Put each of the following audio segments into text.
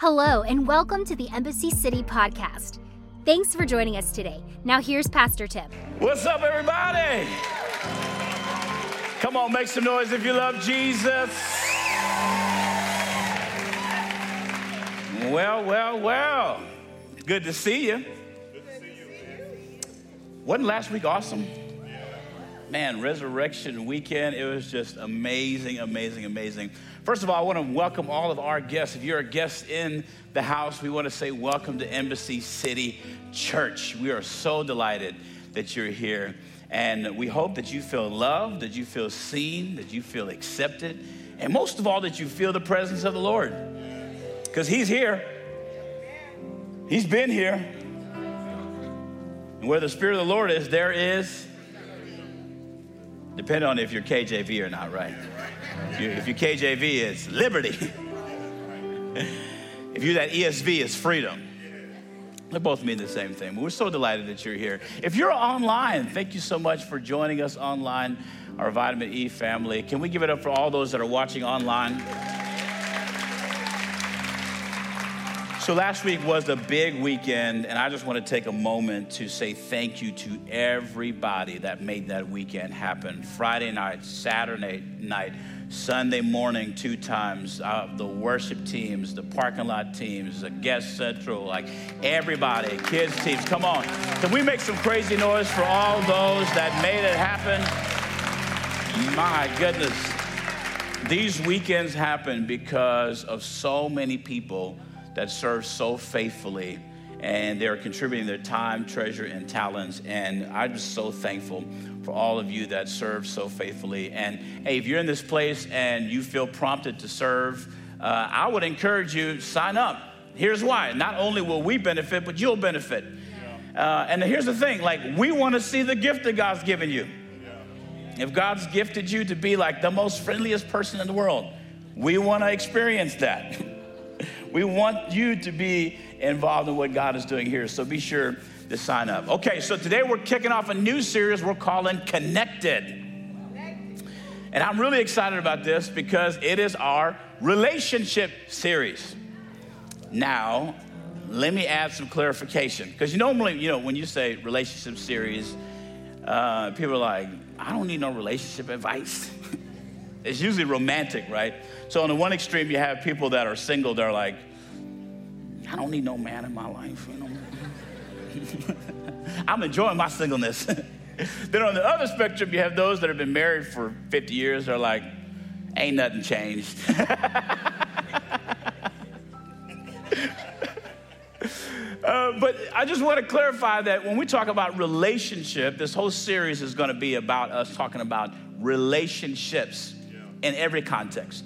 Hello, and welcome to the Embassy City podcast. Thanks for joining us today. Now, here's Pastor Tim. What's up, everybody? Come on, make some noise if you love Jesus. Well, well, well. Good to see you. Wasn't last week awesome? Man, Resurrection Weekend, it was just amazing, amazing, amazing. First of all, I want to welcome all of our guests. If you're a guest in the house, we want to say welcome to Embassy City Church. We are so delighted that you're here. And we hope that you feel loved, that you feel seen, that you feel accepted, and most of all, that you feel the presence of the Lord. Because He's here, He's been here. And where the Spirit of the Lord is, there is, depending on if you're KJV or not, right? If, you, you're KJV, it's liberty. if you're that ESV, it's freedom. They both mean the same thing. We're so delighted that you're here. If you're online, thank you so much for joining us online, our Vitamin E family. Can we give it up for all those that are watching online? So, last week was a big weekend, and I just want to take a moment to say thank you to everybody that made that weekend happen. Friday night, Saturday night, Sunday morning, two times. Uh, the worship teams, the parking lot teams, the guest central, like everybody, kids teams. Come on. Can we make some crazy noise for all those that made it happen? My goodness. These weekends happen because of so many people that serve so faithfully and they're contributing their time, treasure, and talents. And I'm just so thankful for all of you that serve so faithfully. And hey, if you're in this place and you feel prompted to serve, uh, I would encourage you sign up. Here's why: not only will we benefit, but you'll benefit. Uh, and here's the thing: like we want to see the gift that God's given you. If God's gifted you to be like the most friendliest person in the world, we want to experience that. we want you to be involved in what God is doing here. So be sure to sign up. Okay, so today we're kicking off a new series we're calling Connected. And I'm really excited about this because it is our relationship series. Now, let me add some clarification because you normally, you know, when you say relationship series, uh, people are like, I don't need no relationship advice. it's usually romantic, right? So on the one extreme, you have people that are single. They're like, I don't need no man in my life. You know? I'm enjoying my singleness. then on the other spectrum, you have those that have been married for 50 years. They're like, ain't nothing changed. Uh, but I just want to clarify that when we talk about relationship, this whole series is going to be about us talking about relationships yeah. in every context.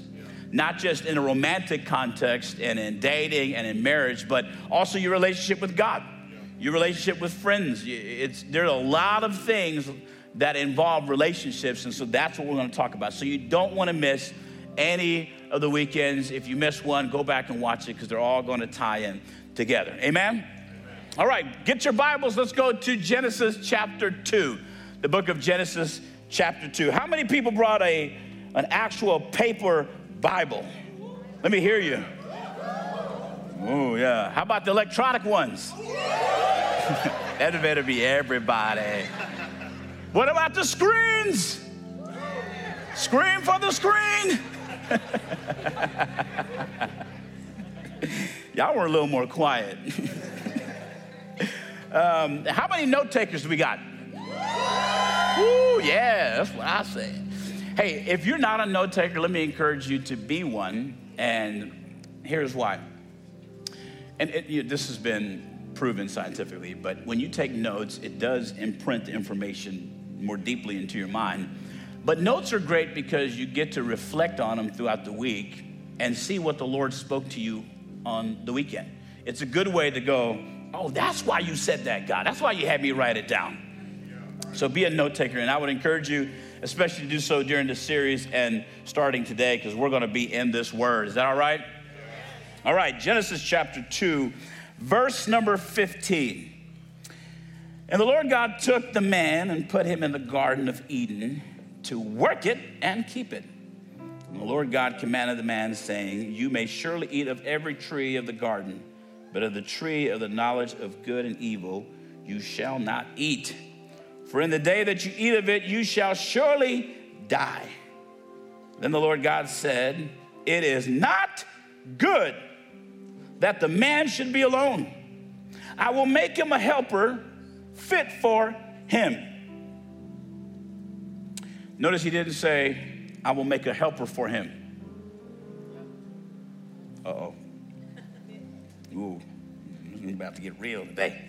Not just in a romantic context and in dating and in marriage, but also your relationship with God, your relationship with friends. It's, there are a lot of things that involve relationships, and so that's what we're going to talk about. So you don't want to miss any of the weekends. If you miss one, go back and watch it because they're all going to tie in together. Amen? Amen? All right, get your Bibles. Let's go to Genesis chapter 2, the book of Genesis chapter 2. How many people brought a, an actual paper Bible? Let me hear you. Oh, yeah. How about the electronic ones? that better be everybody. What about the screens? Scream for the screen. Y'all were a little more quiet. um, how many note takers do we got? Ooh, yeah, that's what I said. Hey, if you're not a note taker, let me encourage you to be one. And here's why. And it, you know, this has been proven scientifically, but when you take notes, it does imprint information more deeply into your mind. But notes are great because you get to reflect on them throughout the week and see what the Lord spoke to you on the weekend. It's a good way to go, oh, that's why you said that, God. That's why you had me write it down. So be a note taker, and I would encourage you, especially to do so during this series and starting today, because we're going to be in this word. Is that all right? All right, Genesis chapter 2, verse number 15. And the Lord God took the man and put him in the Garden of Eden to work it and keep it. And the Lord God commanded the man, saying, You may surely eat of every tree of the garden, but of the tree of the knowledge of good and evil you shall not eat. For in the day that you eat of it, you shall surely die. Then the Lord God said, It is not good that the man should be alone. I will make him a helper fit for him. Notice he didn't say, I will make a helper for him. Uh oh. Ooh, it's about to get real today.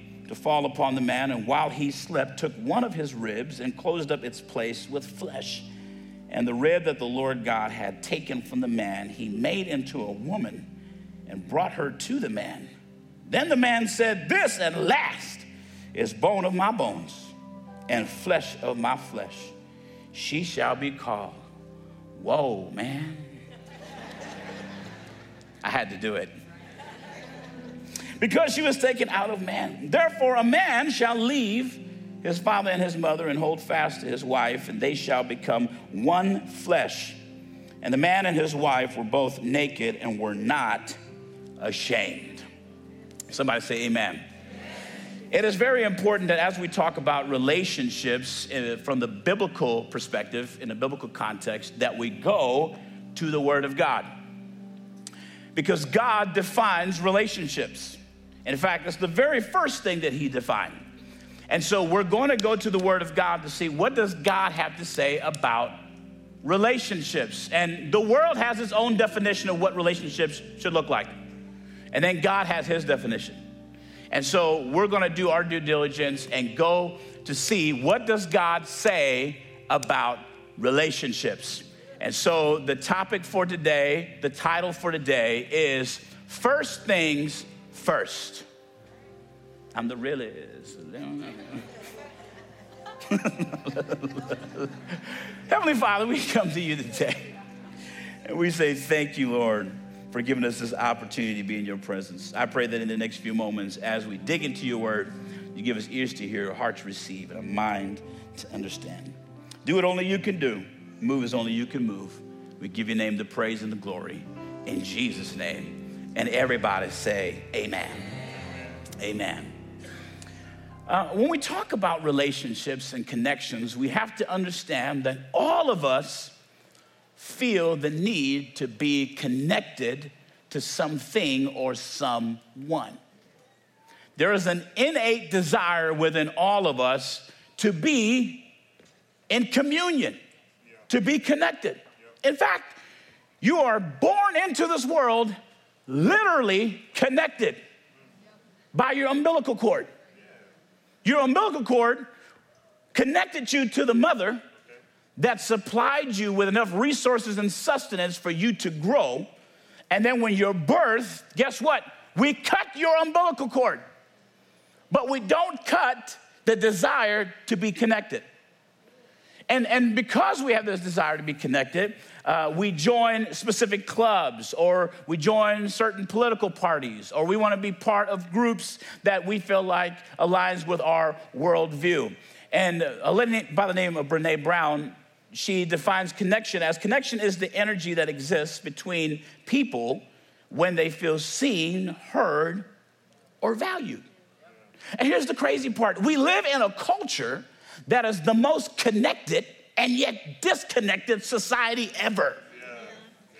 to fall upon the man, and while he slept, took one of his ribs and closed up its place with flesh. And the rib that the Lord God had taken from the man, he made into a woman and brought her to the man. Then the man said, This at last is bone of my bones and flesh of my flesh. She shall be called. Whoa, man. I had to do it. Because she was taken out of man. Therefore, a man shall leave his father and his mother and hold fast to his wife, and they shall become one flesh. And the man and his wife were both naked and were not ashamed. Somebody say, Amen. It is very important that as we talk about relationships eh, from the biblical perspective, in a biblical context, that we go to the Word of God. Because God defines relationships. In fact, it's the very first thing that He defined. And so we're going to go to the Word of God to see what does God have to say about relationships. And the world has its own definition of what relationships should look like. And then God has His definition. And so we're going to do our due diligence and go to see what does God say about relationships. And so the topic for today, the title for today is First Things First. I'm the realist. Heavenly Father, we come to you today and we say, Thank you, Lord for giving us this opportunity to be in your presence. I pray that in the next few moments, as we dig into your word, you give us ears to hear, a heart to receive, and a mind to understand. Do what only you can do, move as only you can move. We give your name the praise and the glory. In Jesus' name. And everybody say, Amen. Amen. Uh, when we talk about relationships and connections, we have to understand that all of us feel the need to be connected to something or someone. There is an innate desire within all of us to be in communion, to be connected. In fact, you are born into this world literally connected by your umbilical cord. Your umbilical cord connected you to the mother that supplied you with enough resources and sustenance for you to grow. And then when you're birthed, guess what? We cut your umbilical cord, but we don't cut the desire to be connected. And, and because we have this desire to be connected, uh, we join specific clubs or we join certain political parties or we want to be part of groups that we feel like aligns with our worldview. And a lady by the name of Brene Brown she defines connection as connection is the energy that exists between people when they feel seen, heard, or valued. And here's the crazy part we live in a culture that is the most connected and yet disconnected society ever.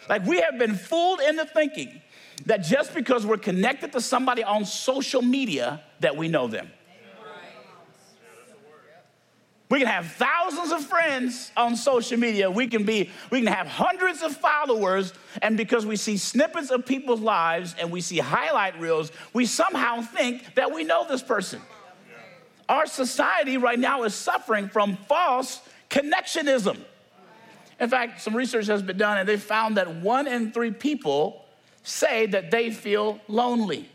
Like we have been fooled into thinking that just because we're connected to somebody on social media that we know them. We can have thousands of friends on social media. We can be, we can have hundreds of followers, and because we see snippets of people's lives and we see highlight reels, we somehow think that we know this person. Our society right now is suffering from false connectionism. In fact, some research has been done, and they found that one in three people say that they feel lonely.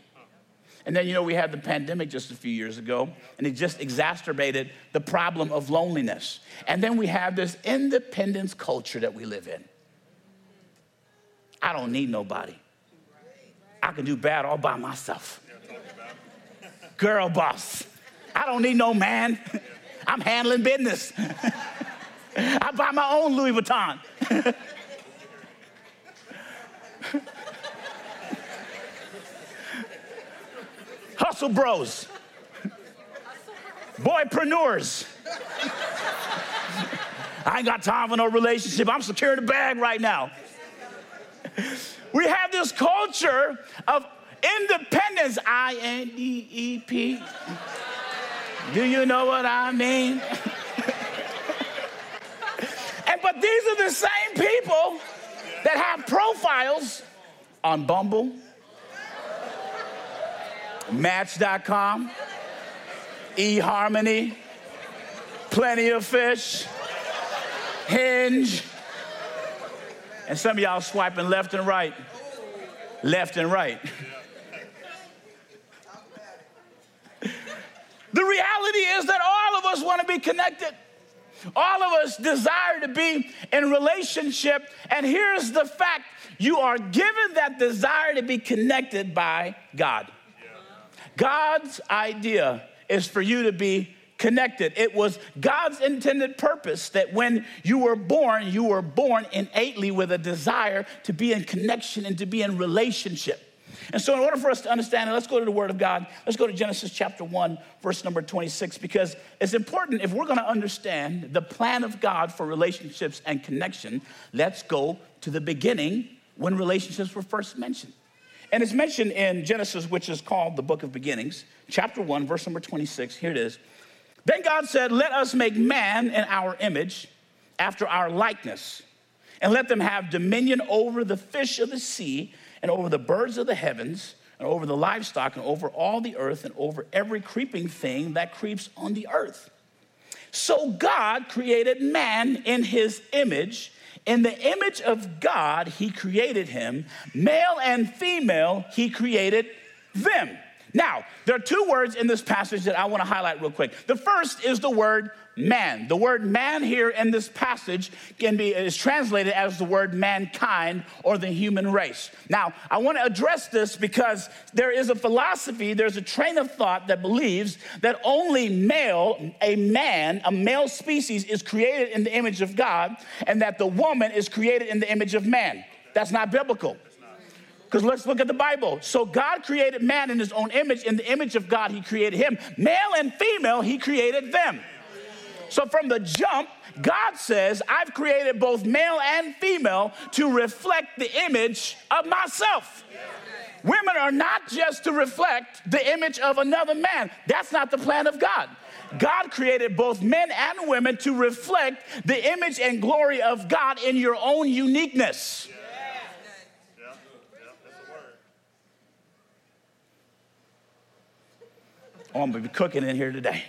And then, you know, we had the pandemic just a few years ago, and it just exacerbated the problem of loneliness. And then we have this independence culture that we live in. I don't need nobody. I can do bad all by myself. Girl boss. I don't need no man. I'm handling business. I buy my own Louis Vuitton. Hustle bros. Boypreneurs. I ain't got time for no relationship. I'm securing the bag right now. We have this culture of independence, I N D E P. Do you know what I mean? and but these are the same people that have profiles on Bumble, Match.com, eHarmony, Plenty of Fish, Hinge, and some of y'all swiping left and right, left and right. The reality is that all of us want to be connected. All of us desire to be in relationship. And here's the fact you are given that desire to be connected by God. God's idea is for you to be connected. It was God's intended purpose that when you were born, you were born innately with a desire to be in connection and to be in relationship. And so, in order for us to understand it, let's go to the Word of God. Let's go to Genesis chapter 1, verse number 26, because it's important if we're going to understand the plan of God for relationships and connection, let's go to the beginning when relationships were first mentioned. And it's mentioned in Genesis, which is called the book of beginnings, chapter 1, verse number 26. Here it is. Then God said, Let us make man in our image, after our likeness, and let them have dominion over the fish of the sea, and over the birds of the heavens, and over the livestock, and over all the earth, and over every creeping thing that creeps on the earth. So God created man in his image. In the image of God, he created him. Male and female, he created them. Now, there are two words in this passage that I want to highlight real quick. The first is the word man. The word man here in this passage can be is translated as the word mankind or the human race. Now, I want to address this because there is a philosophy, there's a train of thought that believes that only male, a man, a male species is created in the image of God and that the woman is created in the image of man. That's not biblical. Because let's look at the Bible. So God created man in his own image. In the image of God, he created him. Male and female, he created them. So from the jump, God says, I've created both male and female to reflect the image of myself. Women are not just to reflect the image of another man. That's not the plan of God. God created both men and women to reflect the image and glory of God in your own uniqueness. Oh, I'm gonna be cooking in here today.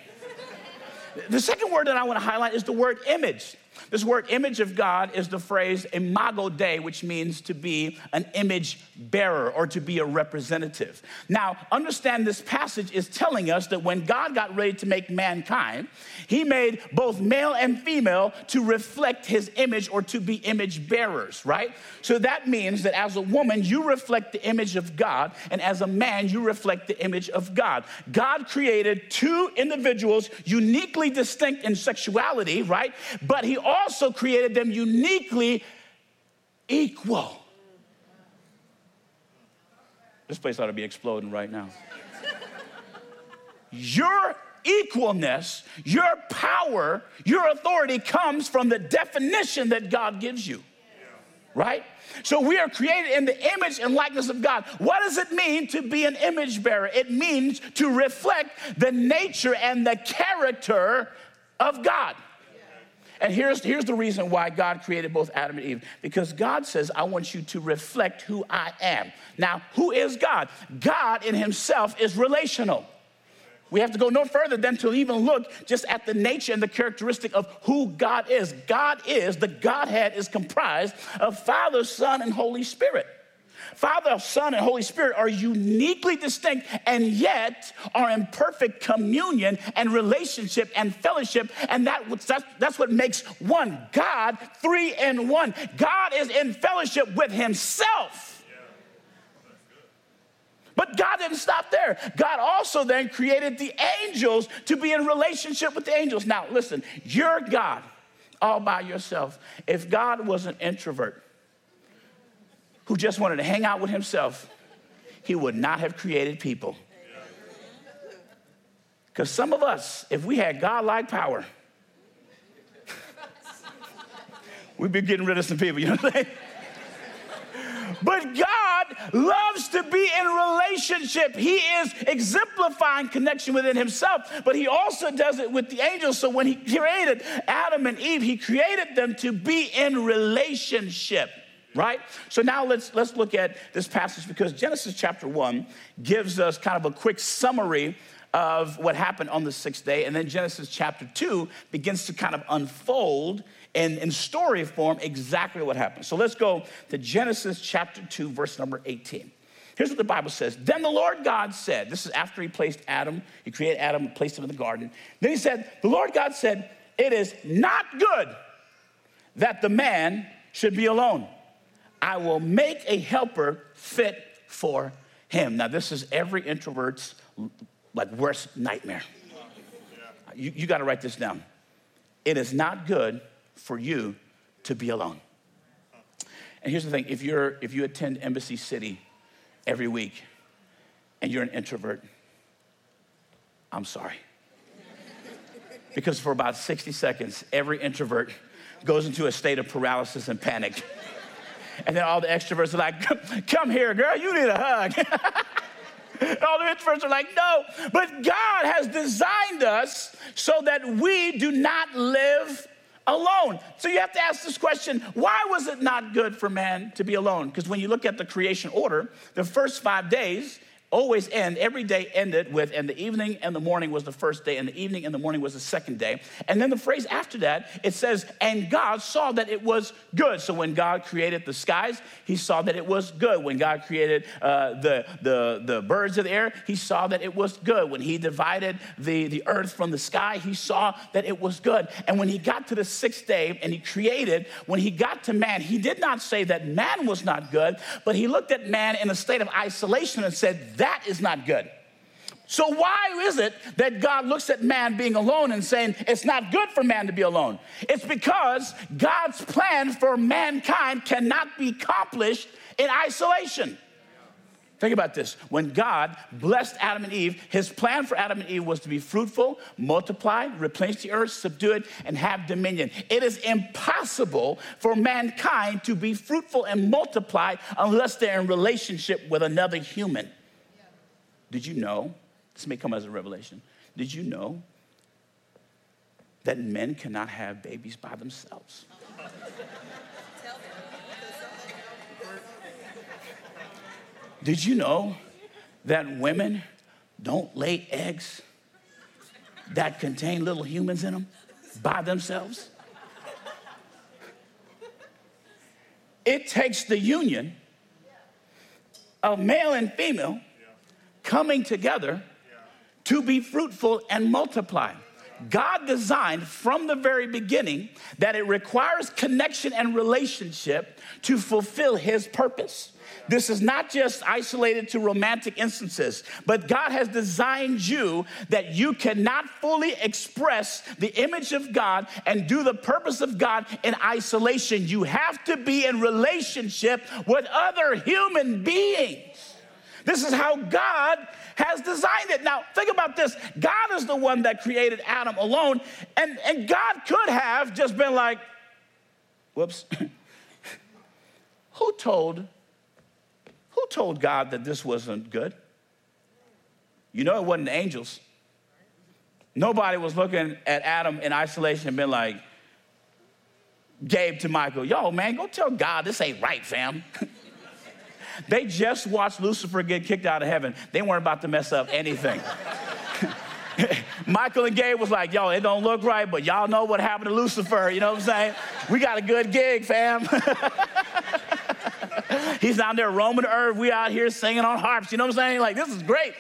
The second word that I want to highlight is the word image. This word image of God is the phrase imago Dei, which means to be an image bearer or to be a representative. Now, understand this passage is telling us that when God got ready to make mankind, he made both male and female to reflect his image or to be image bearers, right? So that means that as a woman, you reflect the image of God, and as a man, you reflect the image of God. God created two individuals uniquely distinct in sexuality, right? But he also created them uniquely equal. This place ought to be exploding right now. Your equalness, your power, your authority comes from the definition that God gives you. Right? So we are created in the image and likeness of God. What does it mean to be an image bearer? It means to reflect the nature and the character of God. And here's, here's the reason why God created both Adam and Eve because God says, I want you to reflect who I am. Now, who is God? God in Himself is relational. We have to go no further than to even look just at the nature and the characteristic of who God is. God is, the Godhead is comprised of Father, Son, and Holy Spirit. Father, Son, and Holy Spirit are uniquely distinct and yet are in perfect communion and relationship and fellowship. And that, that's, that's what makes one God, three in one. God is in fellowship with Himself. But God didn't stop there. God also then created the angels to be in relationship with the angels. Now, listen, you're God all by yourself. If God was an introvert who just wanted to hang out with himself, he would not have created people. Because some of us, if we had God like power, we'd be getting rid of some people, you know what I'm saying? But God loves to be in relationship. He is exemplifying connection within himself, but he also does it with the angels. So when he created Adam and Eve, he created them to be in relationship right so now let's let's look at this passage because genesis chapter 1 gives us kind of a quick summary of what happened on the sixth day and then genesis chapter 2 begins to kind of unfold and in story form exactly what happened. So let's go to Genesis chapter 2, verse number 18. Here's what the Bible says. Then the Lord God said, This is after he placed Adam, he created Adam and placed him in the garden. Then he said, The Lord God said, It is not good that the man should be alone. I will make a helper fit for him. Now, this is every introvert's like worst nightmare. You, you got to write this down. It is not good for you to be alone. And here's the thing if, you're, if you attend Embassy City every week and you're an introvert, I'm sorry. Because for about 60 seconds, every introvert goes into a state of paralysis and panic. And then all the extroverts are like, come here, girl, you need a hug. all the introverts are like, no. But God has designed us so that we do not live alone. So you have to ask this question why was it not good for man to be alone? Because when you look at the creation order, the first five days, always end, every day ended with, and the evening and the morning was the first day, and the evening and the morning was the second day. And then the phrase after that, it says, and God saw that it was good. So when God created the skies, he saw that it was good. When God created uh, the, the, the birds of the air, he saw that it was good. When he divided the, the earth from the sky, he saw that it was good. And when he got to the sixth day and he created, when he got to man, he did not say that man was not good, but he looked at man in a state of isolation and said, that is not good. So, why is it that God looks at man being alone and saying it's not good for man to be alone? It's because God's plan for mankind cannot be accomplished in isolation. Think about this. When God blessed Adam and Eve, his plan for Adam and Eve was to be fruitful, multiply, replenish the earth, subdue it, and have dominion. It is impossible for mankind to be fruitful and multiply unless they're in relationship with another human. Did you know? This may come as a revelation. Did you know that men cannot have babies by themselves? Did you know that women don't lay eggs that contain little humans in them by themselves? It takes the union of male and female coming together to be fruitful and multiply. God designed from the very beginning that it requires connection and relationship to fulfill His purpose. This is not just isolated to romantic instances, but God has designed you that you cannot fully express the image of God and do the purpose of God in isolation. You have to be in relationship with other human beings. This is how God has designed it. Now, think about this God is the one that created Adam alone, and, and God could have just been like, whoops. who told who told God that this wasn't good? You know it wasn't angels. Nobody was looking at Adam in isolation and been like, Gabe to Michael, yo, man, go tell God this ain't right, fam. They just watched Lucifer get kicked out of heaven. They weren't about to mess up anything. Michael and Gabe was like, yo, it don't look right, but y'all know what happened to Lucifer. You know what I'm saying? We got a good gig, fam. He's down there roaming the earth. We out here singing on harps. You know what I'm saying? Like, this is great.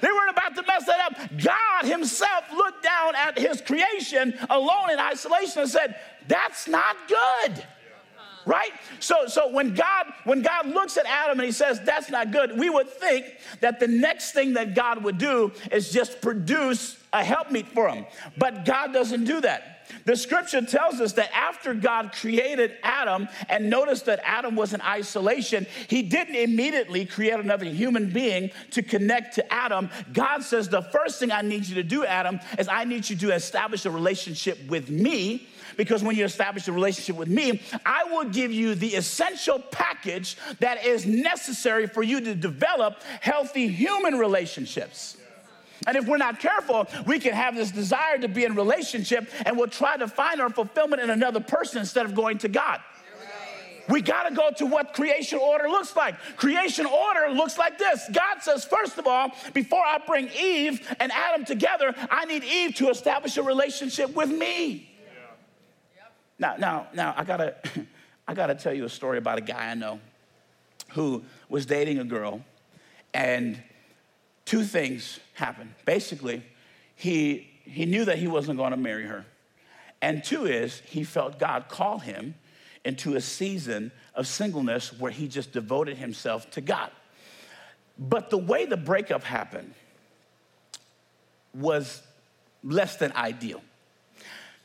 They weren't about to mess that up. God Himself looked down at His creation alone in isolation and said, That's not good right? So so when god when god looks at adam and he says that's not good we would think that the next thing that god would do is just produce a helpmeet for him. But god doesn't do that. The scripture tells us that after God created Adam and noticed that Adam was in isolation, he didn't immediately create another human being to connect to Adam. God says, The first thing I need you to do, Adam, is I need you to establish a relationship with me because when you establish a relationship with me, I will give you the essential package that is necessary for you to develop healthy human relationships. And if we're not careful, we can have this desire to be in relationship and we'll try to find our fulfillment in another person instead of going to God. We got to go to what creation order looks like. Creation order looks like this God says, first of all, before I bring Eve and Adam together, I need Eve to establish a relationship with me. Now, now, now, I gotta, I gotta tell you a story about a guy I know who was dating a girl, and two things happened. Basically, he, he knew that he wasn't going to marry her. And two is, he felt God call him into a season of singleness where he just devoted himself to God. But the way the breakup happened was less than ideal.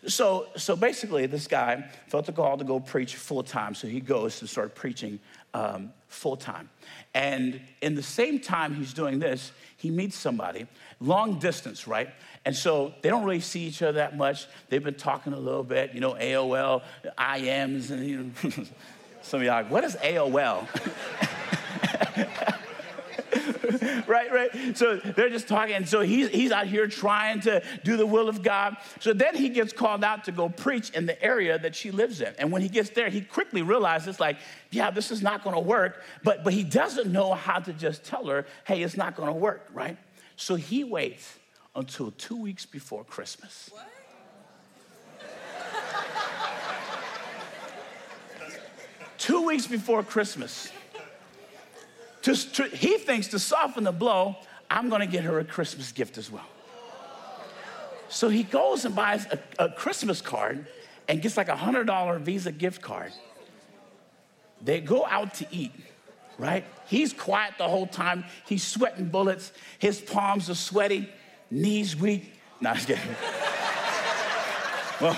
So, so basically, this guy felt the call to go preach full time. So he goes to start preaching um, full time. And in the same time he's doing this, he meets somebody, long distance, right? And so they don't really see each other that much. They've been talking a little bit, you know, AOL, IMs, and you know, some of y'all, like, what is AOL? right, right. So they're just talking. And so he's, he's out here trying to do the will of God. So then he gets called out to go preach in the area that she lives in. And when he gets there, he quickly realizes, like, yeah, this is not going to work. But, but he doesn't know how to just tell her, hey, it's not going to work, right? So he waits until two weeks before Christmas. What? two weeks before Christmas. To, to, he thinks to soften the blow, I'm gonna get her a Christmas gift as well. So he goes and buys a, a Christmas card and gets like a $100 Visa gift card. They go out to eat, right? He's quiet the whole time. He's sweating bullets. His palms are sweaty, knees weak. No, I'm kidding. well,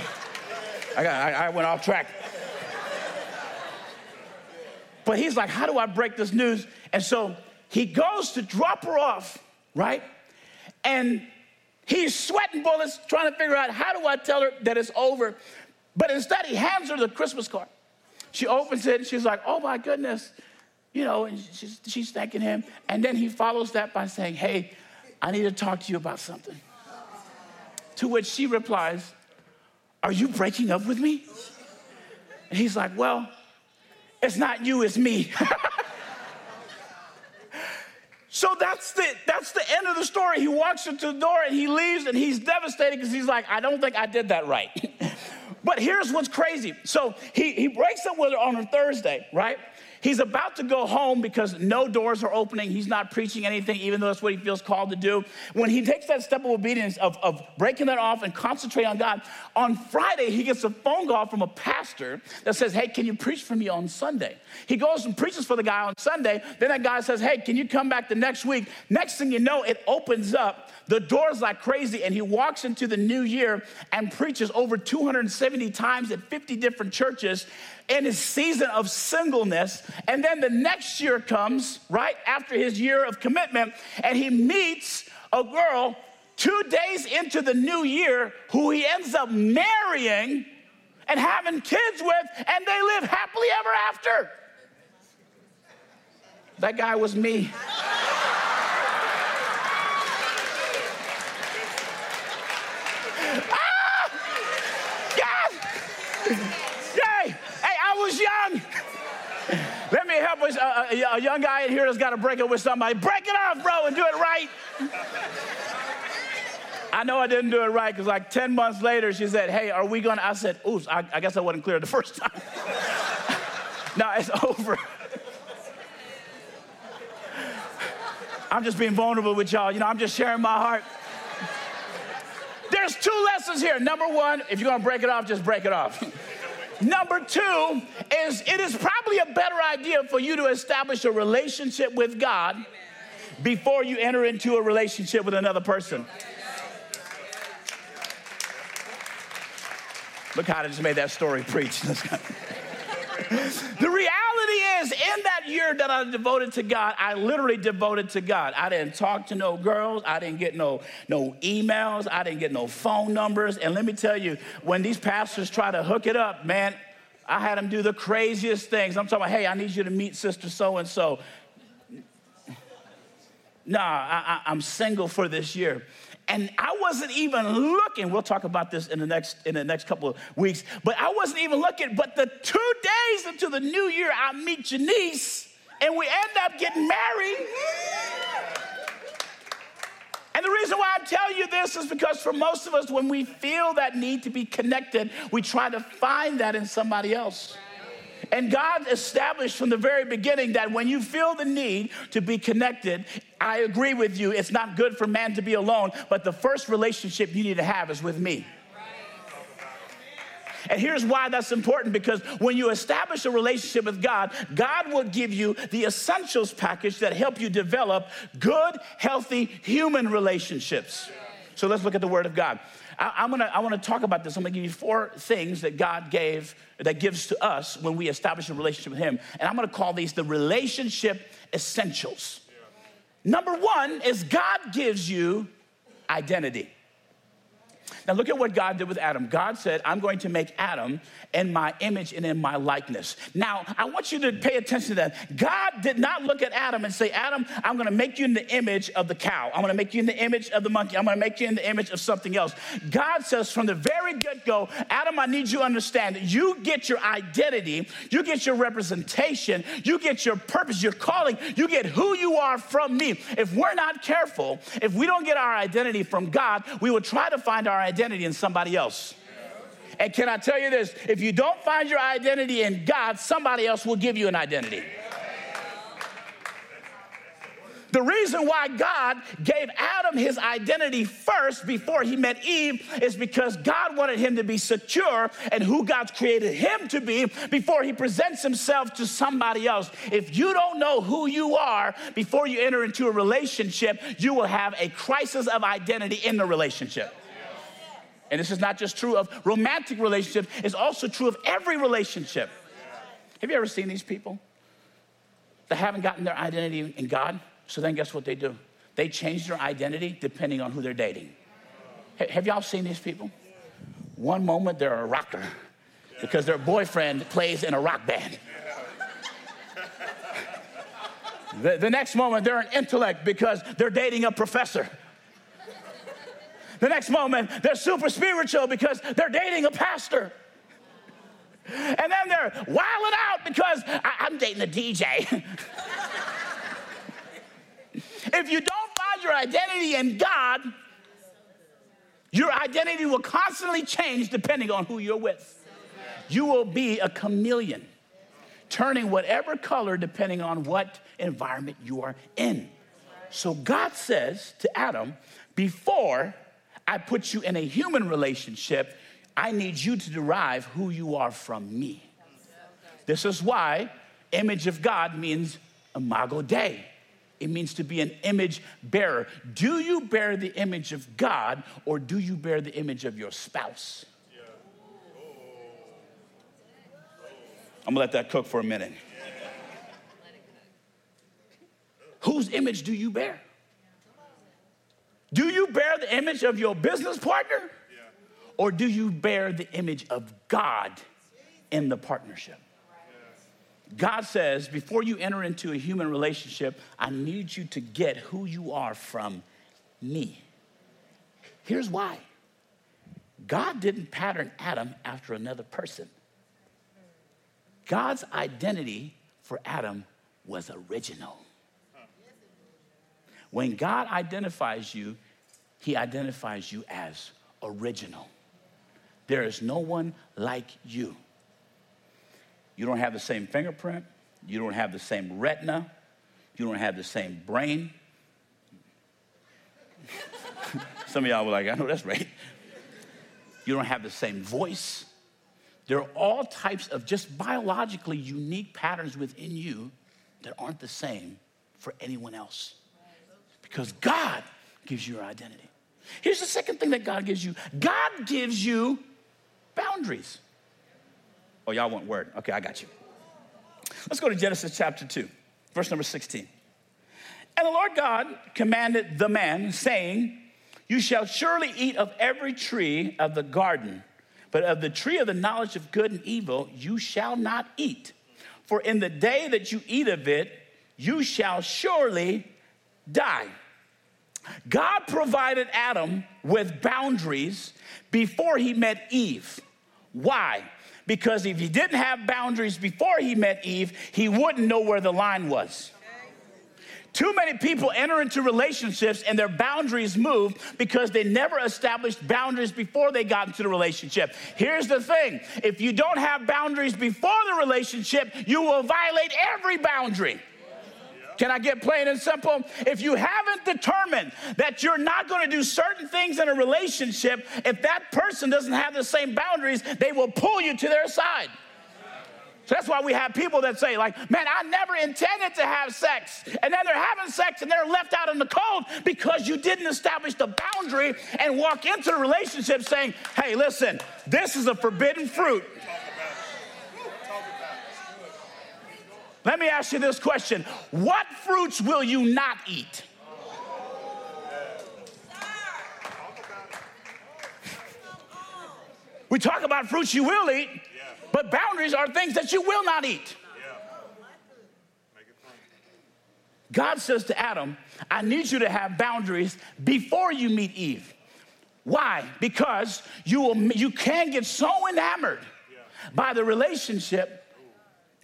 I, got, I, I went off track. But he's like, How do I break this news? And so he goes to drop her off, right? And he's sweating bullets trying to figure out how do I tell her that it's over. But instead, he hands her the Christmas card. She opens it and she's like, Oh my goodness. You know, and she's, she's thanking him. And then he follows that by saying, Hey, I need to talk to you about something. To which she replies, Are you breaking up with me? And he's like, Well, it's not you, it's me. so that's the that's the end of the story. He walks into the door and he leaves and he's devastated because he's like, I don't think I did that right. but here's what's crazy. So he, he breaks up with her on a Thursday, right? He's about to go home because no doors are opening. He's not preaching anything, even though that's what he feels called to do. When he takes that step of obedience of, of breaking that off and concentrate on God, on Friday, he gets a phone call from a pastor that says, Hey, can you preach for me on Sunday? He goes and preaches for the guy on Sunday. Then that guy says, Hey, can you come back the next week? Next thing you know, it opens up the doors like crazy, and he walks into the new year and preaches over 270 times at 50 different churches in his season of singleness. And then the next year comes, right after his year of commitment, and he meets a girl two days into the new year who he ends up marrying and having kids with, and they live happily ever after. That guy was me. help a, a, uh, uh, a young guy in here that's got to break it with somebody. Break it off, bro, and do it right. I know I didn't do it right because, like, 10 months later, she said, Hey, are we going to? I said, Oops, I, I guess I wasn't clear the first time. now it's over. I'm just being vulnerable with y'all. You know, I'm just sharing my heart. There's two lessons here. Number one, if you're going to break it off, just break it off. Number two is it is probably a better idea for you to establish a relationship with God before you enter into a relationship with another person. Look how I just made that story preach. the reality year that I devoted to God, I literally devoted to God. I didn't talk to no girls. I didn't get no, no emails. I didn't get no phone numbers. And let me tell you, when these pastors try to hook it up, man, I had them do the craziest things. I'm talking about, hey, I need you to meet sister so and so. Nah, I, I'm single for this year and I wasn't even looking. We'll talk about this in the next in the next couple of weeks. But I wasn't even looking. But the two days into the new year, I meet Janice, and we end up getting married. And the reason why I tell you this is because for most of us, when we feel that need to be connected, we try to find that in somebody else. And God established from the very beginning that when you feel the need to be connected, I agree with you, it's not good for man to be alone, but the first relationship you need to have is with me. And here's why that's important because when you establish a relationship with God, God will give you the essentials package that help you develop good, healthy human relationships. So let's look at the Word of God. I, am gonna, I wanna talk about this. I'm gonna give you four things that God gave, that gives to us when we establish a relationship with Him. And I'm gonna call these the relationship essentials. Number one is God gives you identity. Now, look at what God did with Adam. God said, I'm going to make Adam in my image and in my likeness. Now, I want you to pay attention to that. God did not look at Adam and say, Adam, I'm going to make you in the image of the cow. I'm going to make you in the image of the monkey. I'm going to make you in the image of something else. God says from the very get go, Adam, I need you to understand that you get your identity, you get your representation, you get your purpose, your calling, you get who you are from me. If we're not careful, if we don't get our identity from God, we will try to find our identity in somebody else. And can I tell you this? If you don't find your identity in God, somebody else will give you an identity. The reason why God gave Adam his identity first before he met Eve is because God wanted him to be secure and who God's created him to be before he presents himself to somebody else. If you don't know who you are before you enter into a relationship, you will have a crisis of identity in the relationship. And this is not just true of romantic relationships, it's also true of every relationship. Have you ever seen these people that haven't gotten their identity in God? So then guess what they do? They change their identity depending on who they're dating. Have y'all seen these people? One moment they're a rocker because their boyfriend plays in a rock band. The, the next moment they're an intellect because they're dating a professor. The next moment, they're super spiritual because they're dating a pastor. And then they're wilding out because I, am dating a DJ. if you don't find your identity in God, your identity will constantly change depending on who you're with. You will be a chameleon, turning whatever color depending on what environment you are in. So God says to Adam, before I put you in a human relationship, I need you to derive who you are from me. This is why image of God means imago Dei. It means to be an image bearer. Do you bear the image of God or do you bear the image of your spouse? I'm gonna let that cook for a minute. Whose image do you bear? Do you bear the image of your business partner? Or do you bear the image of God in the partnership? God says, before you enter into a human relationship, I need you to get who you are from me. Here's why God didn't pattern Adam after another person. God's identity for Adam was original. When God identifies you, he identifies you as original. There is no one like you. You don't have the same fingerprint, you don't have the same retina, you don't have the same brain, Some of y'all were like, I know that's right. You don't have the same voice. There are all types of just biologically unique patterns within you that aren't the same for anyone else. Because God gives you your identity. Here's the second thing that God gives you God gives you boundaries. Oh, y'all want word? Okay, I got you. Let's go to Genesis chapter 2, verse number 16. And the Lord God commanded the man, saying, You shall surely eat of every tree of the garden, but of the tree of the knowledge of good and evil you shall not eat. For in the day that you eat of it, you shall surely die. God provided Adam with boundaries before he met Eve. Why? Because if he didn't have boundaries before he met Eve, he wouldn't know where the line was. Too many people enter into relationships and their boundaries move because they never established boundaries before they got into the relationship. Here's the thing if you don't have boundaries before the relationship, you will violate every boundary. Can I get plain and simple? If you haven't determined that you're not going to do certain things in a relationship, if that person doesn't have the same boundaries, they will pull you to their side. So that's why we have people that say, like, man, I never intended to have sex. And then they're having sex and they're left out in the cold because you didn't establish the boundary and walk into the relationship saying, hey, listen, this is a forbidden fruit. Let me ask you this question What fruits will you not eat? We talk about fruits you will eat, but boundaries are things that you will not eat. God says to Adam, I need you to have boundaries before you meet Eve. Why? Because you, will, you can get so enamored by the relationship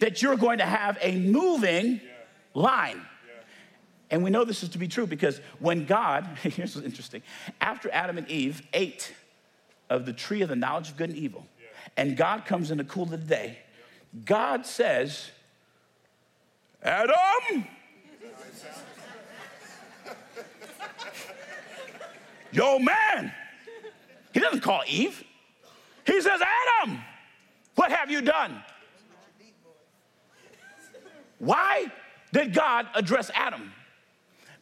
that you're going to have a moving line. And we know this is to be true because when God, here's what's interesting, after Adam and Eve ate of the tree of the knowledge of good and evil, and God comes in the cool of the day, God says, Adam, yo, man. He doesn't call Eve. He says, Adam, what have you done? Why did God address Adam?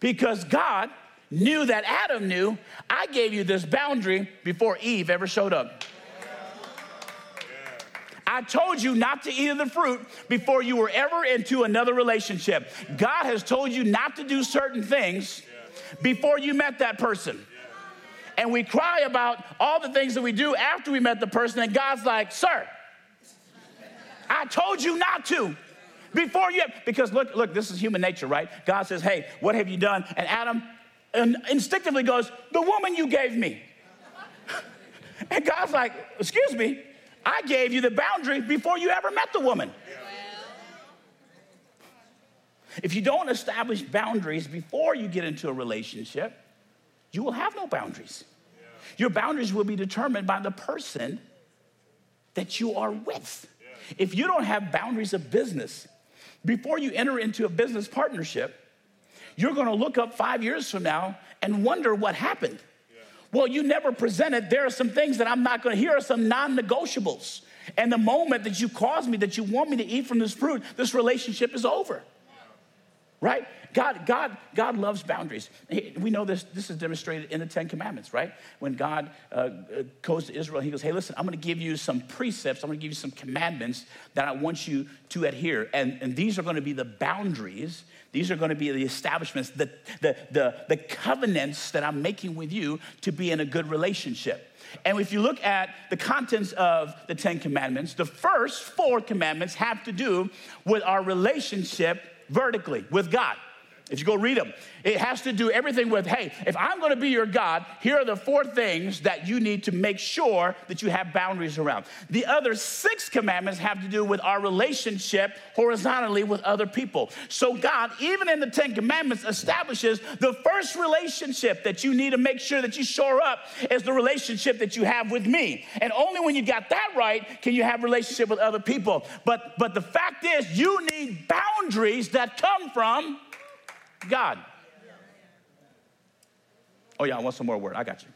Because God knew that Adam knew I gave you this boundary before Eve ever showed up. I told you not to eat of the fruit before you were ever into another relationship. God has told you not to do certain things before you met that person. And we cry about all the things that we do after we met the person, and God's like, Sir, I told you not to before you have, because look, look, this is human nature, right? God says, Hey, what have you done? And Adam instinctively goes, The woman you gave me. and God's like, Excuse me, I gave you the boundary before you ever met the woman. If you don't establish boundaries before you get into a relationship, you will have no boundaries. Your boundaries will be determined by the person that you are with. If you don't have boundaries of business, before you enter into a business partnership, you're gonna look up five years from now and wonder what happened. Yeah. Well, you never presented, there are some things that I'm not gonna, here are some non negotiables. And the moment that you cause me, that you want me to eat from this fruit, this relationship is over. Right? God, God, God loves boundaries. We know this, this is demonstrated in the Ten Commandments, right? When God uh, goes to Israel, he goes, Hey, listen, I'm gonna give you some precepts, I'm gonna give you some commandments that I want you to adhere. And, and these are gonna be the boundaries, these are gonna be the establishments, the, the, the, the covenants that I'm making with you to be in a good relationship. And if you look at the contents of the Ten Commandments, the first four commandments have to do with our relationship vertically with God. If you go read them, it has to do everything with hey, if I'm going to be your God, here are the four things that you need to make sure that you have boundaries around. The other six commandments have to do with our relationship horizontally with other people. So, God, even in the Ten Commandments, establishes the first relationship that you need to make sure that you shore up is the relationship that you have with me. And only when you got that right can you have relationship with other people. But, but the fact is, you need boundaries that come from God. Oh, yeah, I want some more word. I got you.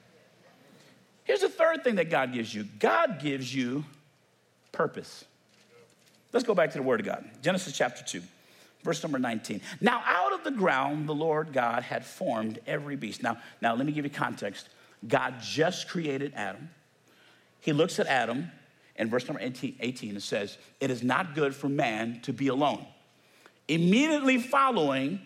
Here's the third thing that God gives you God gives you purpose. Let's go back to the Word of God. Genesis chapter 2, verse number 19. Now, out of the ground, the Lord God had formed every beast. Now, now let me give you context. God just created Adam. He looks at Adam, and verse number 18, 18 it says, It is not good for man to be alone. Immediately following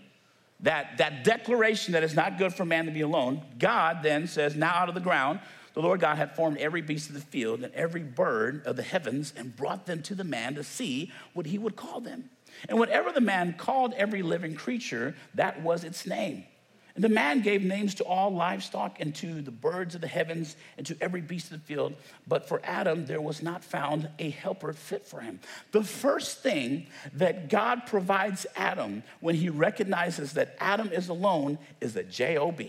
that, that declaration that it's not good for man to be alone, God then says, Now out of the ground, the Lord God had formed every beast of the field and every bird of the heavens and brought them to the man to see what he would call them. And whatever the man called every living creature, that was its name. And the man gave names to all livestock and to the birds of the heavens and to every beast of the field. But for Adam, there was not found a helper fit for him. The first thing that God provides Adam when he recognizes that Adam is alone is a job.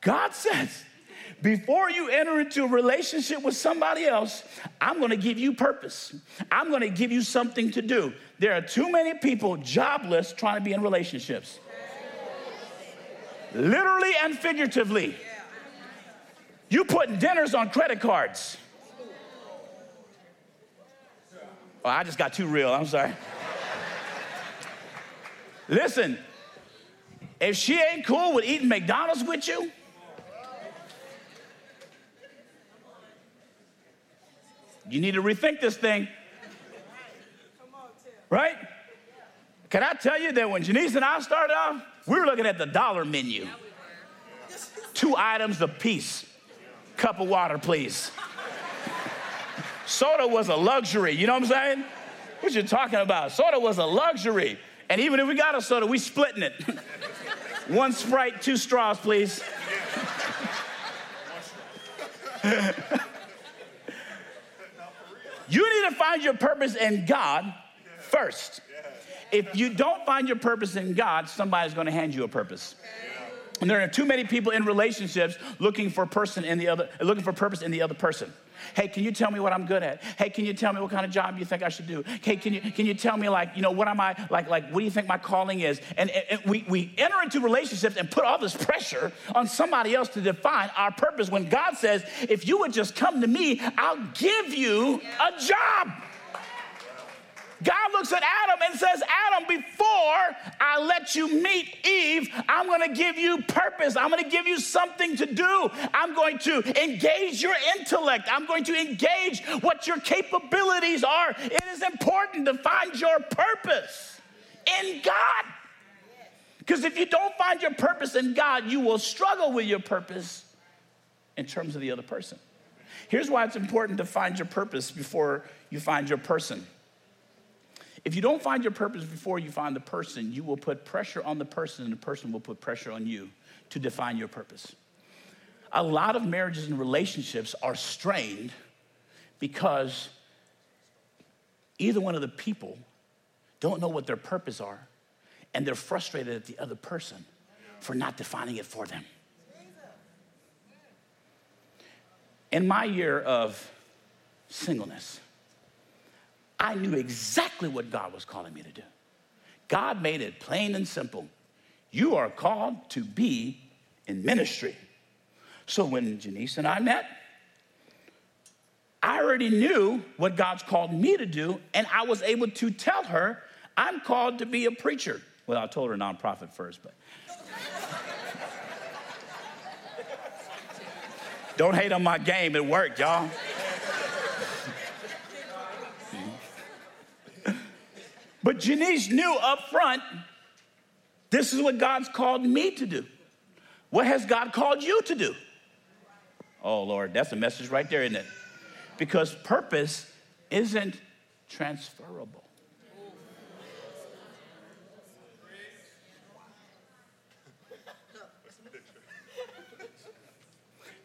God says, before you enter into a relationship with somebody else, I'm gonna give you purpose. I'm gonna give you something to do. There are too many people jobless trying to be in relationships, literally and figuratively. You putting dinners on credit cards. Oh, I just got too real. I'm sorry. Listen, if she ain't cool with eating McDonald's with you, You need to rethink this thing. Right? Can I tell you that when Janice and I started off, we were looking at the dollar menu. Two items a piece. Cup of water, please. Soda was a luxury, you know what I'm saying? What you talking about? Soda was a luxury. And even if we got a soda, we splitting it. One Sprite, two straws, please. You need to find your purpose in God first. If you don't find your purpose in God, somebody's going to hand you a purpose. And there are too many people in relationships looking for a person in the other, looking for purpose in the other person. Hey, can you tell me what I'm good at? Hey, can you tell me what kind of job you think I should do? Hey, can you can you tell me like you know what am I like like what do you think my calling is? And, and, and we we enter into relationships and put all this pressure on somebody else to define our purpose. When God says, if you would just come to me, I'll give you a job. God looks at Adam and says, Adam, before I let you meet Eve, I'm going to give you purpose. I'm going to give you something to do. I'm going to engage your intellect. I'm going to engage what your capabilities are. It is important to find your purpose in God. Because if you don't find your purpose in God, you will struggle with your purpose in terms of the other person. Here's why it's important to find your purpose before you find your person. If you don't find your purpose before you find the person, you will put pressure on the person, and the person will put pressure on you to define your purpose. A lot of marriages and relationships are strained because either one of the people don't know what their purpose are, and they're frustrated at the other person for not defining it for them. In my year of singleness, I knew exactly what God was calling me to do. God made it plain and simple. You are called to be in ministry. So when Janice and I met, I already knew what God's called me to do, and I was able to tell her, I'm called to be a preacher. Well, I told her nonprofit first, but. Don't hate on my game, it worked, y'all. But Janice knew up front this is what God's called me to do. What has God called you to do? Oh, Lord, that's a message right there, isn't it? Because purpose isn't transferable.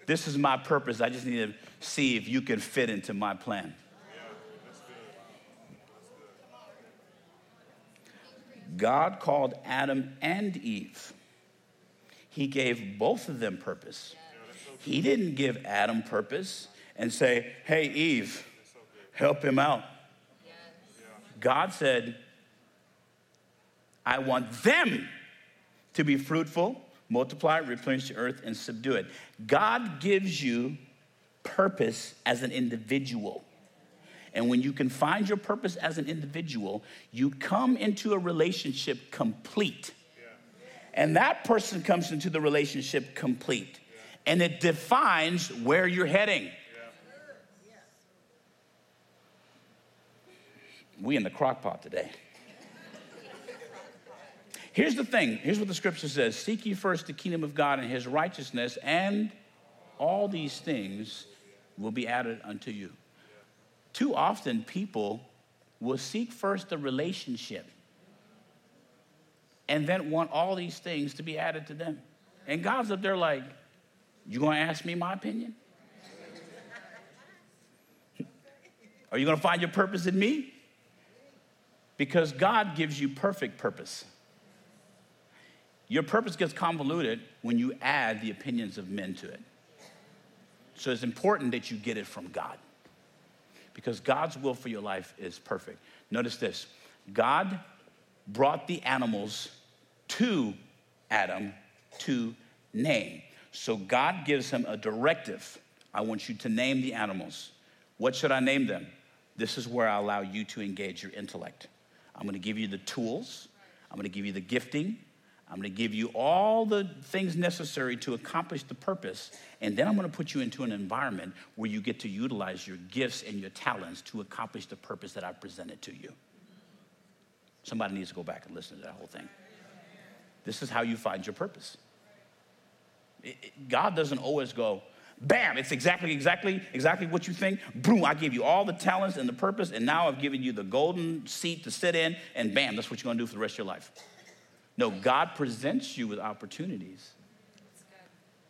This is my purpose. I just need to see if you can fit into my plan. God called Adam and Eve. He gave both of them purpose. He didn't give Adam purpose and say, hey, Eve, help him out. God said, I want them to be fruitful, multiply, replenish the earth, and subdue it. God gives you purpose as an individual. And when you can find your purpose as an individual, you come into a relationship complete. And that person comes into the relationship complete. And it defines where you're heading. We in the crock pot today. Here's the thing here's what the scripture says Seek ye first the kingdom of God and his righteousness, and all these things will be added unto you. Too often, people will seek first the relationship and then want all these things to be added to them. And God's up there like, You gonna ask me my opinion? Are you gonna find your purpose in me? Because God gives you perfect purpose. Your purpose gets convoluted when you add the opinions of men to it. So it's important that you get it from God because God's will for your life is perfect. Notice this God brought the animals to Adam to name. So God gives him a directive. I want you to name the animals. What should I name them? This is where I allow you to engage your intellect. I'm to give you the tools, I'm to give you the gifting, I'm going to give you all the things necessary to accomplish the purpose, and then I'm going to put you into an environment where you get to utilize your gifts and your talents to accomplish the purpose that I've presented to you. Somebody needs to go back and listen to that whole thing. This is how you find your purpose. It, it, God doesn't always go, bam, it's exactly, exactly, exactly what you think. Boom, I give you all the talents and the purpose, and now I've given you the golden seat to sit in, and bam, that's what you're going to do for the rest of your life. No, God presents you with opportunities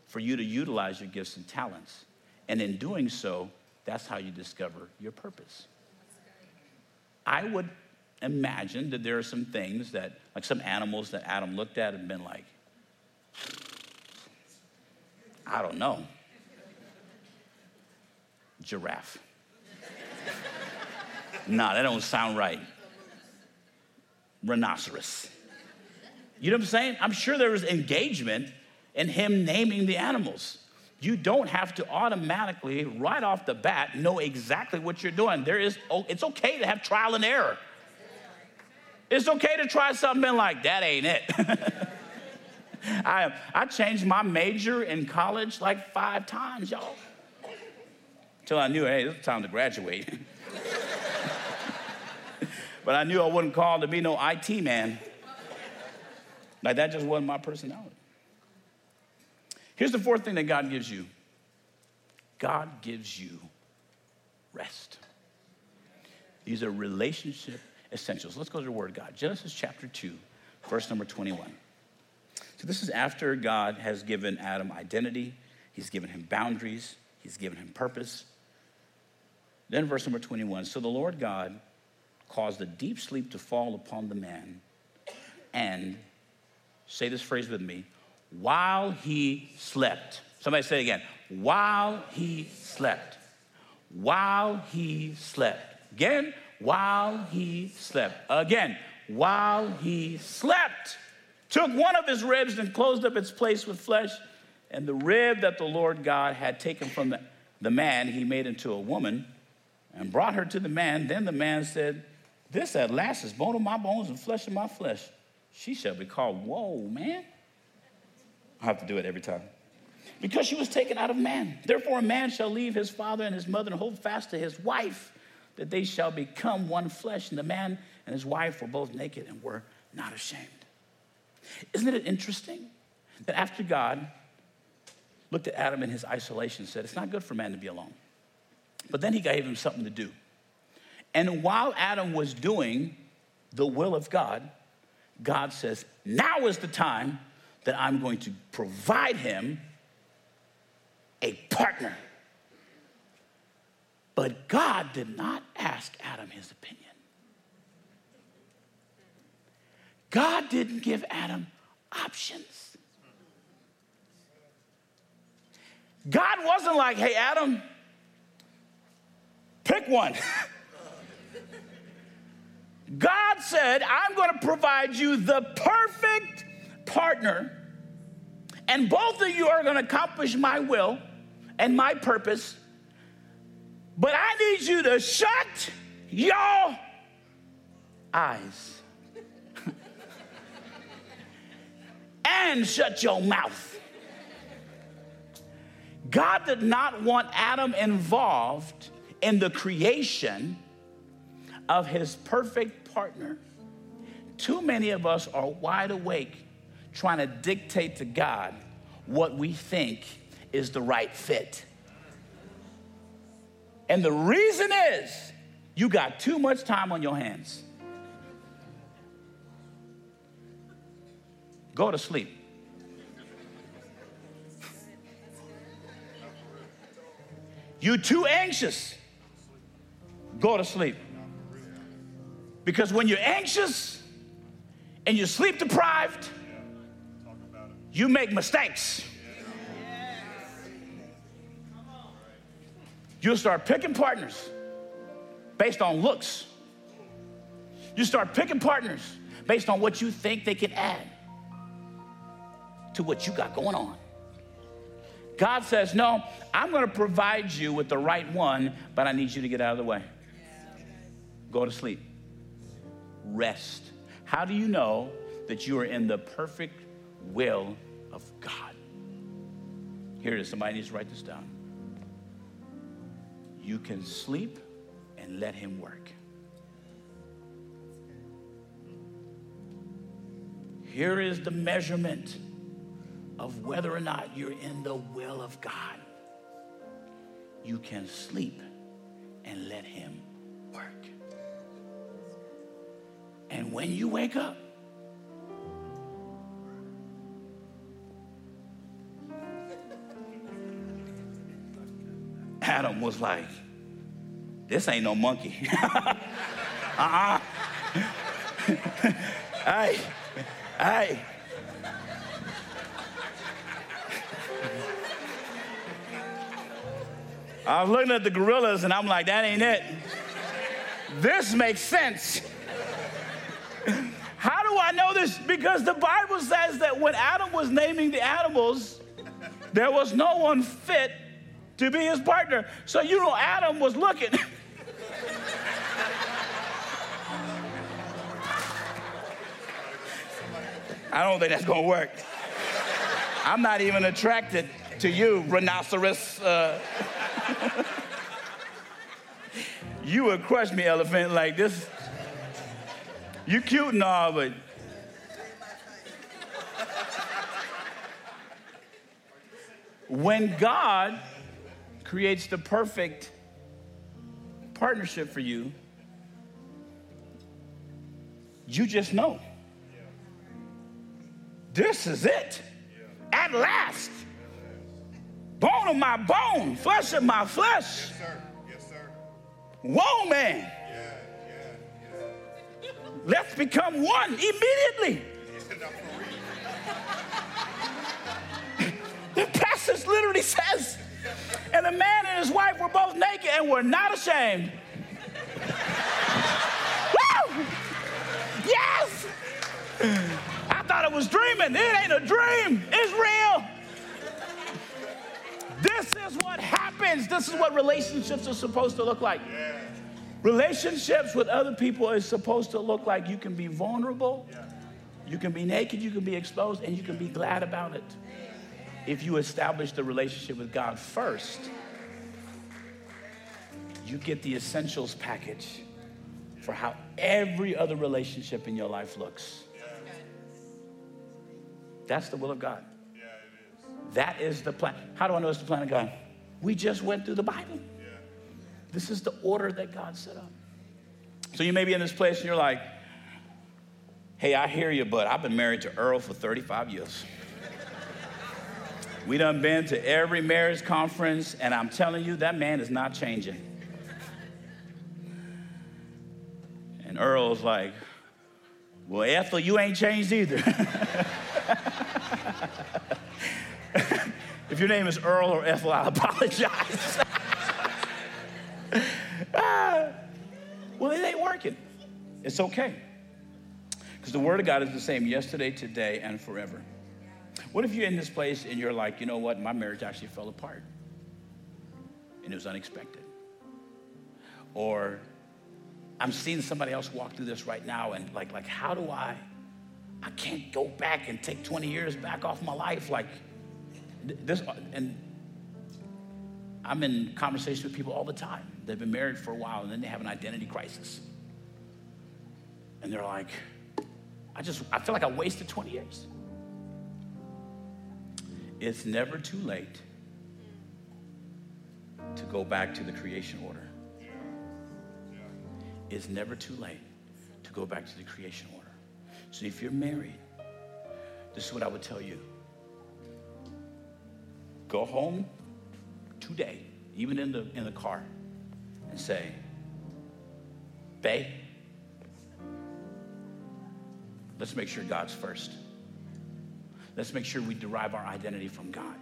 for you to utilize your gifts and talents. And in doing so, that's how you discover your purpose. I would imagine that there are some things that, like some animals that Adam looked at and been like, I don't know. Giraffe. nah, that don't sound right. Rhinoceros. You know what I'm saying? I'm sure there was engagement in him naming the animals. You don't have to automatically, right off the bat, know exactly what you're doing. There is, oh, it's okay to have trial and error. It's okay to try something like that ain't it. I, I changed my major in college like five times, y'all. Until I knew, hey, it's time to graduate. but I knew I wasn't called to be no IT man. Like that just wasn't my personality. Here's the fourth thing that God gives you God gives you rest. These are relationship essentials. Let's go to the word God. Genesis chapter 2, verse number 21. So this is after God has given Adam identity, he's given him boundaries, he's given him purpose. Then verse number 21. So the Lord God caused a deep sleep to fall upon the man, and say this phrase with me, while he slept. Somebody say it again. While he slept. While he slept. Again, while he slept. Again, while he slept. Took one of his ribs and closed up its place with flesh. And the rib that the Lord God had taken from the, the man, he made into a woman and brought her to the man. Then the man said, This at last is bone of my bones and flesh of my flesh she shall be called, Whoa, man. I have to do it every time. Because she was taken out of man. Therefore, a man shall leave his father and his mother and hold fast to his wife, that they shall become one flesh. And the man and his wife were both naked and were not ashamed. Isn't it interesting that after God looked at Adam in his isolation and said, It's not good for man to be alone. But then he gave him something to do. And while Adam was doing the will of God, God says, now is the time that I'm going to provide him a partner. But God did not ask Adam his opinion. God didn't give Adam options. God wasn't like, hey, Adam, pick one. God said, I'm going to provide you the perfect partner, and both of you are going to accomplish my will and my purpose. But I need you to shut your eyes and shut your mouth. God did not want Adam involved in the creation of his perfect partner. Too many of us are wide awake trying to dictate to God what we think is the right fit. And the reason is you got too much time on your hands. Go to sleep. You're too anxious. Go to sleep. Because when you're anxious and you're sleep deprived, you make mistakes. You'll start picking partners based on looks. You start picking partners based on what you think they can add to what you got going on. God says, No, I'm going to provide you with the right one, but I need you to get out of the way. Go to sleep. Rest. How do you know that you are in the perfect will of God? Here it is. Somebody needs to write this down. You can sleep and let Him work. Here is the measurement of whether or not you're in the will of God. You can sleep and let Him work. And when you wake up, Adam was like, This ain't no monkey. uh uh-uh. hey, hey. I was looking at the gorillas and I'm like, that ain't it. This makes sense. I know this? Because the Bible says that when Adam was naming the animals, there was no one fit to be his partner. So, you know, Adam was looking. I don't think that's gonna work. I'm not even attracted to you, rhinoceros. Uh, you would crush me, elephant, like this. You cute and all, but when God creates the perfect partnership for you, you just know. This is it. At last bone of my bone, flesh of my flesh. Yes, sir. Yes, sir. Whoa, man. Yeah, yeah, yeah. Let's become one immediately. passage literally says, and the man and his wife were both naked and were not ashamed. Woo! Yes! I thought it was dreaming. It ain't a dream, it's real. This is what happens. This is what relationships are supposed to look like. Relationships with other people is supposed to look like you can be vulnerable, you can be naked, you can be exposed, and you can be glad about it. If you establish the relationship with God first, you get the essentials package for how every other relationship in your life looks. That's the will of God. That is the plan. How do I know it's the plan of God? We just went through the Bible. This is the order that God set up. So you may be in this place and you're like, hey, I hear you, but I've been married to Earl for 35 years. We done been to every marriage conference, and I'm telling you, that man is not changing. And Earl's like, well, Ethel, you ain't changed either. if your name is Earl or Ethel, I apologize. ah, well, it ain't working. It's okay. Because the Word of God is the same yesterday, today, and forever. What if you're in this place and you're like, you know what, my marriage actually fell apart and it was unexpected? Or I'm seeing somebody else walk through this right now and like, like how do I, I can't go back and take 20 years back off my life. Like this, and I'm in conversation with people all the time. They've been married for a while and then they have an identity crisis. And they're like, I just, I feel like I wasted 20 years. It's never too late to go back to the creation order. It's never too late to go back to the creation order. So if you're married, this is what I would tell you. Go home today, even in the, in the car, and say, Babe, let's make sure God's first. Let's make sure we derive our identity from God,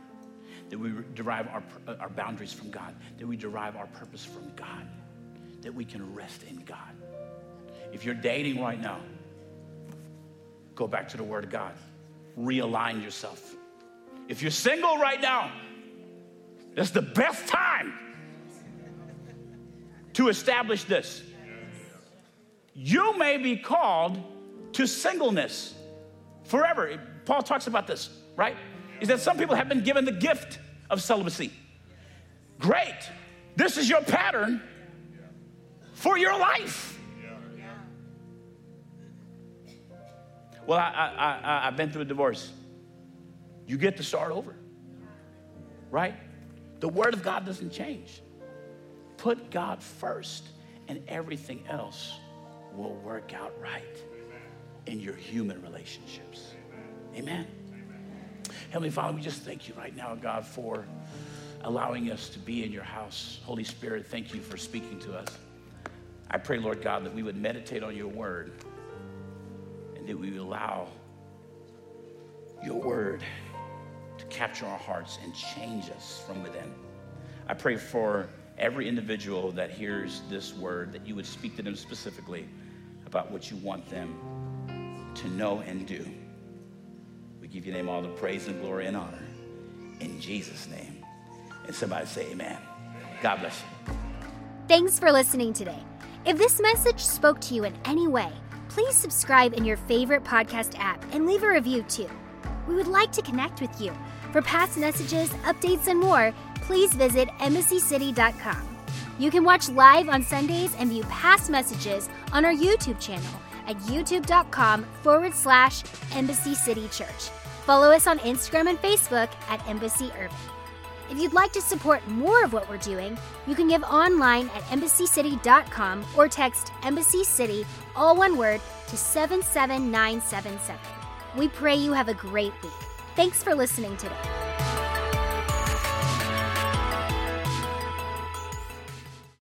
that we derive our, uh, our boundaries from God, that we derive our purpose from God, that we can rest in God. If you're dating right now, go back to the Word of God, realign yourself. If you're single right now, that's the best time to establish this. You may be called to singleness forever. Paul talks about this, right? Is that some people have been given the gift of celibacy. Great. This is your pattern for your life. Well, I, I, I, I've been through a divorce. You get to start over, right? The Word of God doesn't change. Put God first, and everything else will work out right in your human relationships. Amen. Heavenly Father, we just thank you right now, God, for allowing us to be in your house. Holy Spirit, thank you for speaking to us. I pray, Lord God, that we would meditate on your word and that we would allow your word to capture our hearts and change us from within. I pray for every individual that hears this word that you would speak to them specifically about what you want them to know and do. Give your name all the praise and glory and honor. In Jesus' name. And somebody say amen. God bless you. Thanks for listening today. If this message spoke to you in any way, please subscribe in your favorite podcast app and leave a review too. We would like to connect with you. For past messages, updates, and more, please visit embassycity.com. You can watch live on Sundays and view past messages on our YouTube channel at youtube.com forward slash Embassy City Church. Follow us on Instagram and Facebook at Embassy Urban. If you'd like to support more of what we're doing, you can give online at embassycity.com or text Embassy City, all one word, to 77977. We pray you have a great week. Thanks for listening today.